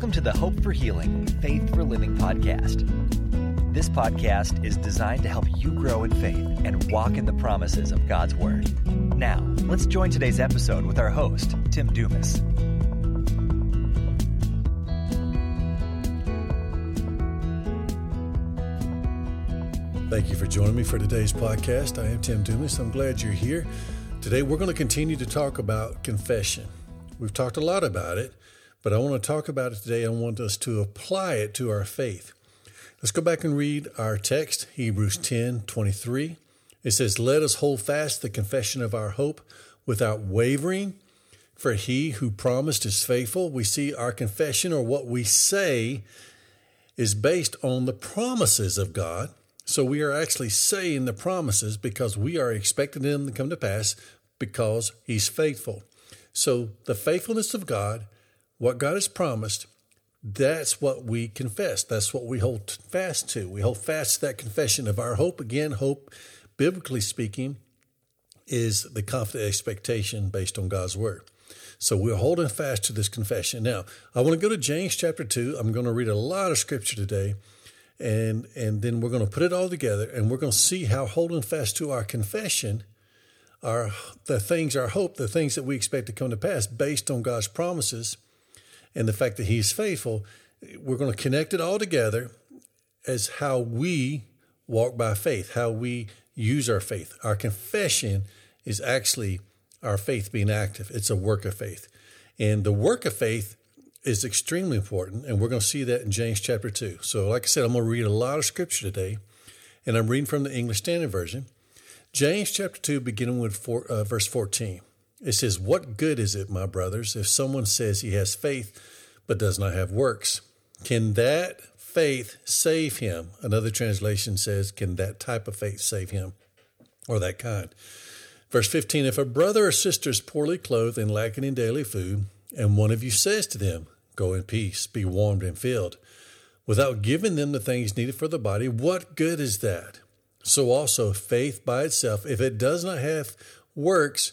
Welcome to the Hope for Healing, Faith for Living podcast. This podcast is designed to help you grow in faith and walk in the promises of God's Word. Now, let's join today's episode with our host, Tim Dumas. Thank you for joining me for today's podcast. I am Tim Dumas. I'm glad you're here. Today, we're going to continue to talk about confession. We've talked a lot about it, but I want to talk about it today. I want us to apply it to our faith. Let's go back and read our text, Hebrews 10 23. It says, Let us hold fast the confession of our hope without wavering, for he who promised is faithful. We see our confession or what we say is based on the promises of God. So we are actually saying the promises because we are expecting them to come to pass because he's faithful. So the faithfulness of God, what God has promised, that's what we confess. That's what we hold fast to. We hold fast to that confession of our hope. Again, hope, biblically speaking, is the confident expectation based on God's word. So we're holding fast to this confession. Now, I want to go to James chapter 2. I'm going to read a lot of scripture today, and, and then we're going to put it all together, and we're going to see how holding fast to our confession our the things, our hope, the things that we expect to come to pass based on God's promises and the fact that He's faithful, we're going to connect it all together as how we walk by faith, how we use our faith. Our confession is actually our faith being active. It's a work of faith. And the work of faith is extremely important, and we're going to see that in James chapter 2. So, like I said, I'm going to read a lot of scripture today, and I'm reading from the English Standard Version. James chapter 2, beginning with four, uh, verse 14. It says, What good is it, my brothers, if someone says he has faith but does not have works? Can that faith save him? Another translation says, Can that type of faith save him? Or that kind. Verse 15 If a brother or sister is poorly clothed and lacking in daily food, and one of you says to them, Go in peace, be warmed and filled, without giving them the things needed for the body, what good is that? So also, faith by itself, if it does not have works,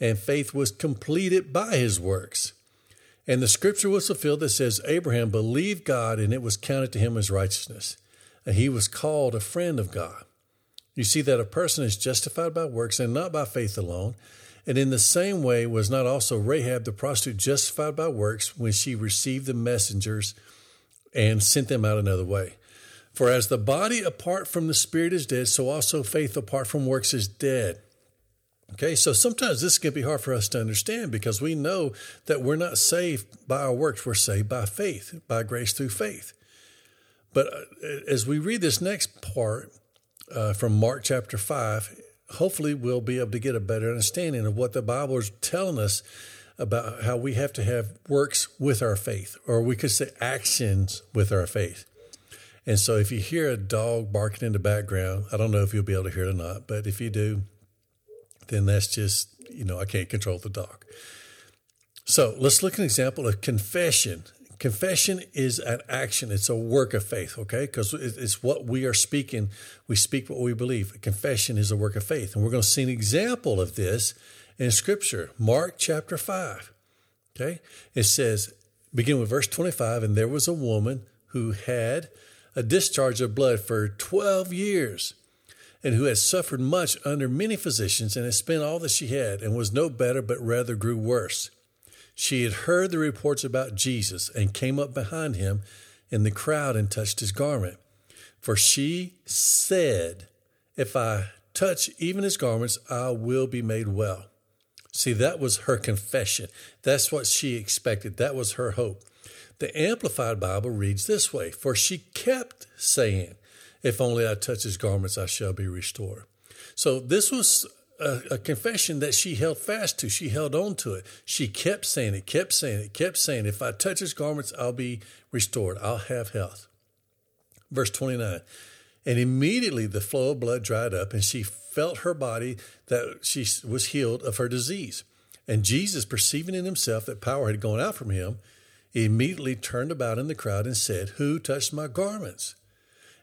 and faith was completed by his works. And the scripture was fulfilled that says, Abraham believed God, and it was counted to him as righteousness. And he was called a friend of God. You see that a person is justified by works and not by faith alone. And in the same way, was not also Rahab the prostitute justified by works when she received the messengers and sent them out another way? For as the body apart from the spirit is dead, so also faith apart from works is dead. Okay, so sometimes this can be hard for us to understand because we know that we're not saved by our works, we're saved by faith, by grace through faith. But uh, as we read this next part uh, from Mark chapter 5, hopefully we'll be able to get a better understanding of what the Bible is telling us about how we have to have works with our faith, or we could say actions with our faith. And so if you hear a dog barking in the background, I don't know if you'll be able to hear it or not, but if you do, then that's just, you know, I can't control the dog. So let's look at an example of confession. Confession is an action, it's a work of faith, okay? Because it's what we are speaking. We speak what we believe. Confession is a work of faith. And we're going to see an example of this in Scripture, Mark chapter 5. Okay? It says, begin with verse 25, and there was a woman who had a discharge of blood for 12 years, and who had suffered much under many physicians, and had spent all that she had, and was no better, but rather grew worse. She had heard the reports about Jesus, and came up behind him in the crowd and touched his garment. For she said, If I touch even his garments, I will be made well. See, that was her confession. That's what she expected. That was her hope. The Amplified Bible reads this way For she kept saying, If only I touch his garments, I shall be restored. So this was a, confession that she held fast to. She held on to it. She kept saying it, kept saying it, kept saying, If I touch his garments, I'll be restored. I'll have health. Verse 29. And immediately the flow of blood dried up, and she felt her body that she was healed of her disease. And Jesus, perceiving in himself that power had gone out from him, immediately turned about in the crowd and said, Who touched my garments?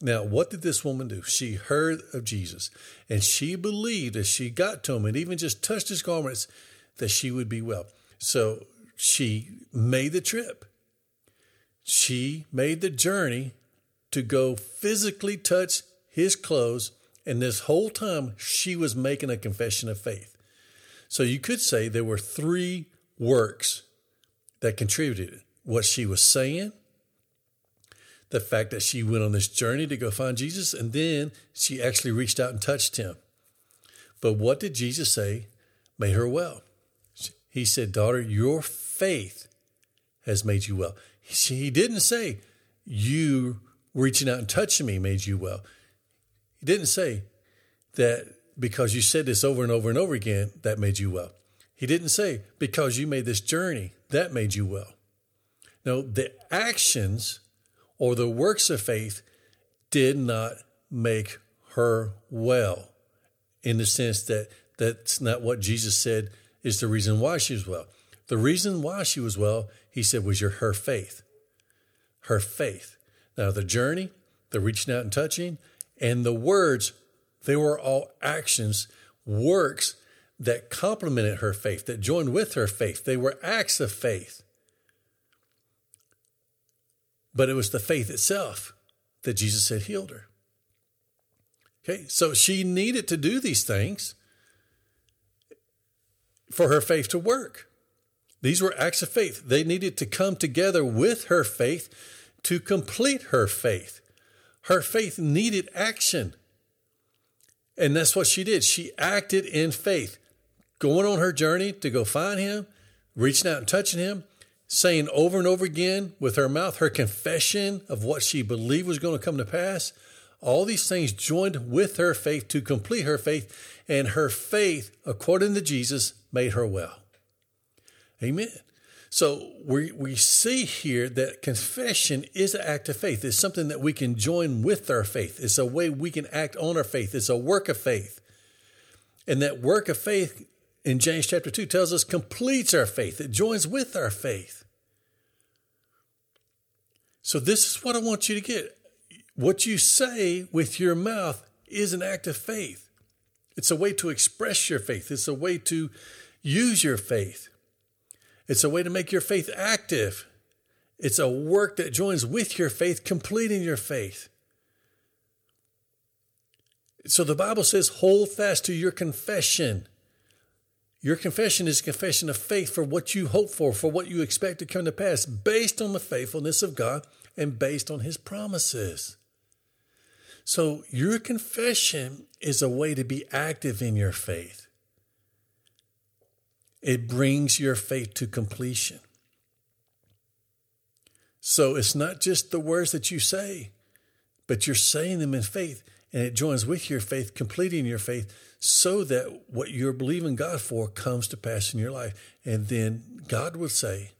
Now, what did this woman do? She heard of Jesus and she believed as she got to him and even just touched his garments that she would be well. So she made the trip. She made the journey to go physically touch his clothes. And this whole time, she was making a confession of faith. So you could say there were three works that contributed what she was saying, the fact that she went on this journey to go find Jesus, and then she actually reached out and touched him. But what did Jesus say made her well? He said, Daughter, your faith has made you well. He didn't say, You reaching out and touching me made you well. He didn't say that because you said this over and over and over again, that made you well. He didn't say because you made this journey, that made you well. No, the actions or the works of faith did not make her well in the sense that that's not what Jesus said is the reason why she was well. The reason why she was well, he said, was your her faith. Her faith. Now the journey, the reaching out and touching, and the words, they were all actions, works that complemented her faith, that joined with her faith. They were acts of faith. But it was the faith itself that Jesus had healed her. Okay, so she needed to do these things for her faith to work. These were acts of faith. They needed to come together with her faith to complete her faith. Her faith needed action. And that's what she did. She acted in faith, going on her journey to go find him, reaching out and touching him, saying over and over again with her mouth her confession of what she believed was going to come to pass. All these things joined with her faith to complete her faith, and her faith, according to Jesus, made her well. Amen. So we, we see here that confession is an act of faith. It's something that we can join with our faith. It's a way we can act on our faith. It's a work of faith. And that work of faith in James chapter 2 tells us completes our faith. It joins with our faith. So this is what I want you to get. What you say with your mouth is an act of faith. It's a way to express your faith. It's a way to use your faith. It's a way to make your faith active. It's a work that joins with your faith, completing your faith. So the Bible says, hold fast to your confession. Your confession is a confession of faith for what you hope for, for what you expect to come to pass, based on the faithfulness of God and based on His promises. So, your confession is a way to be active in your faith. It brings your faith to completion. So, it's not just the words that you say, but you're saying them in faith, and it joins with your faith, completing your faith, so that what you're believing God for comes to pass in your life. And then God would say,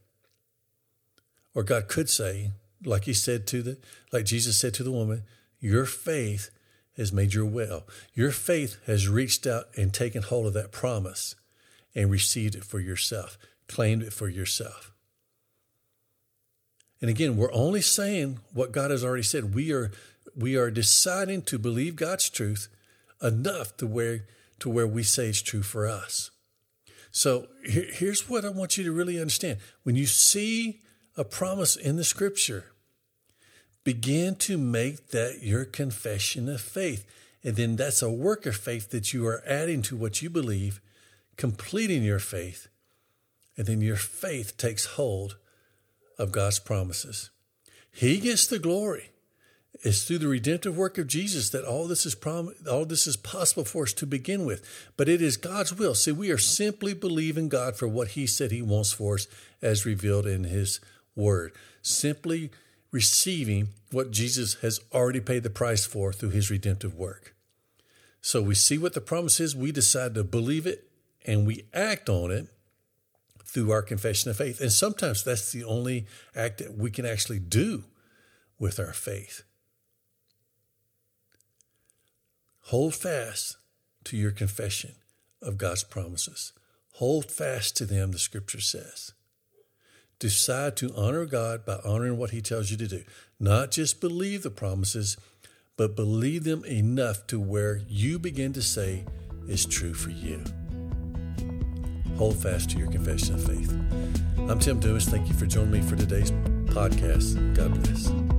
or God could say, like he said to the, like Jesus said to the woman, your faith has made you well. Your faith has reached out and taken hold of that promise and received it for yourself, claimed it for yourself. And again, we're only saying what God has already said. We are we are deciding to believe God's truth enough to where to where we say it's true for us. So here, here's what I want you to really understand. When you see a promise in the scripture, Begin to make that your confession of faith. And then that's a work of faith that you are adding to what you believe, completing your faith, And then your faith takes hold of God's promises. He gets the glory. It's through the redemptive work of Jesus that all this is prom- all this is possible for us to begin with. But it is God's will. See, we are simply believing God for what He said He wants for us as revealed in His Word. Simply receiving what Jesus has already paid the price for through His redemptive work. So we see what the promise is, we decide to believe it, and we act on it through our confession of faith. And sometimes that's the only act that we can actually do with our faith. Hold fast to your confession of God's promises. Hold fast to them, the scripture says. Decide to honor God by honoring what He tells you to do. Not just believe the promises, but believe them enough to where you begin to say is true for you. Hold fast to your confession of faith. I'm Tim Dumas. Thank you for joining me for today's podcast. God bless.